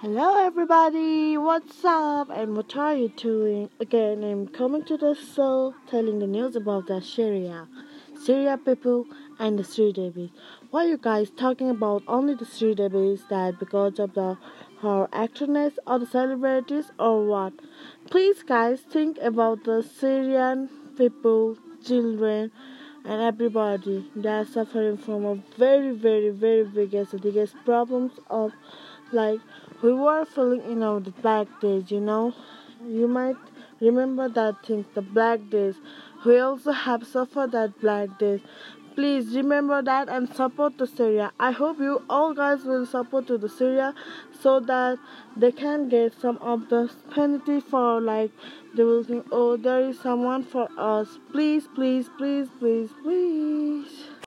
Hello everybody, what's up and what are you doing? Again, I'm coming to the show telling the news about the Syria, Syria people and the Sridevis. Why are you guys talking about only the Sridevis that because of the her actress or the celebrities or what? Please guys think about the Syrian people, children and everybody that are suffering from a very very very biggest biggest problems of like we were feeling you know the black days you know? You might remember that thing the black days. We also have suffered that black days. Please remember that and support the syria. I hope you all guys will support to the syria so that they can get some of the penalty for like they will think oh there is someone for us. Please please please please please